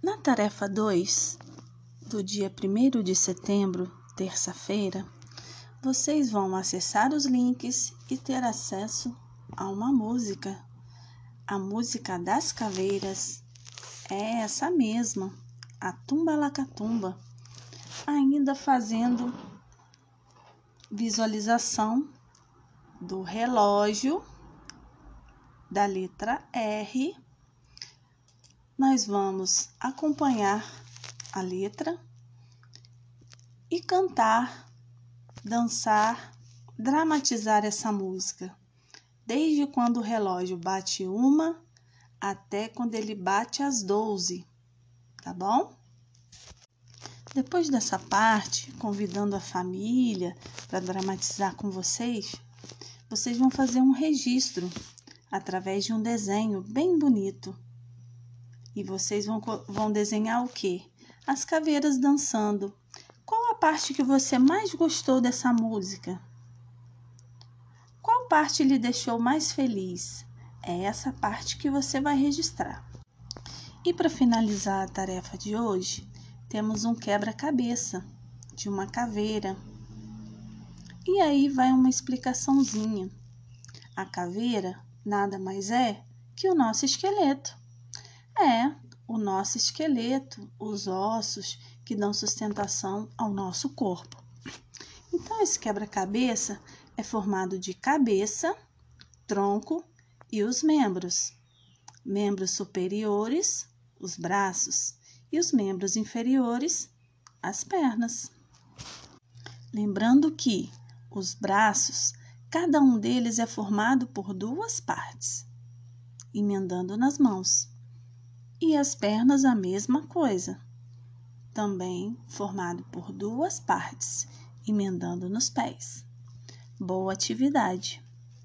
Na tarefa 2, do dia 1 de setembro, terça-feira, vocês vão acessar os links e ter acesso a uma música. A música das caveiras é essa mesma, a Tumba Lacatumba, ainda fazendo visualização do relógio da letra R. Nós vamos acompanhar a letra e cantar, dançar, dramatizar essa música, desde quando o relógio bate uma até quando ele bate às 12, tá bom? Depois dessa parte, convidando a família para dramatizar com vocês, vocês vão fazer um registro através de um desenho bem bonito. E vocês vão, vão desenhar o quê? As caveiras dançando. Qual a parte que você mais gostou dessa música? Qual parte lhe deixou mais feliz? É essa parte que você vai registrar. E para finalizar a tarefa de hoje, temos um quebra-cabeça de uma caveira. E aí vai uma explicaçãozinha. A caveira nada mais é que o nosso esqueleto. É, o nosso esqueleto, os ossos que dão sustentação ao nosso corpo. Então, esse quebra-cabeça é formado de cabeça, tronco e os membros. Membros superiores, os braços, e os membros inferiores, as pernas. Lembrando que os braços, cada um deles é formado por duas partes, emendando nas mãos, e as pernas a mesma coisa, também formado por duas partes, emendando nos pés. Boa atividade!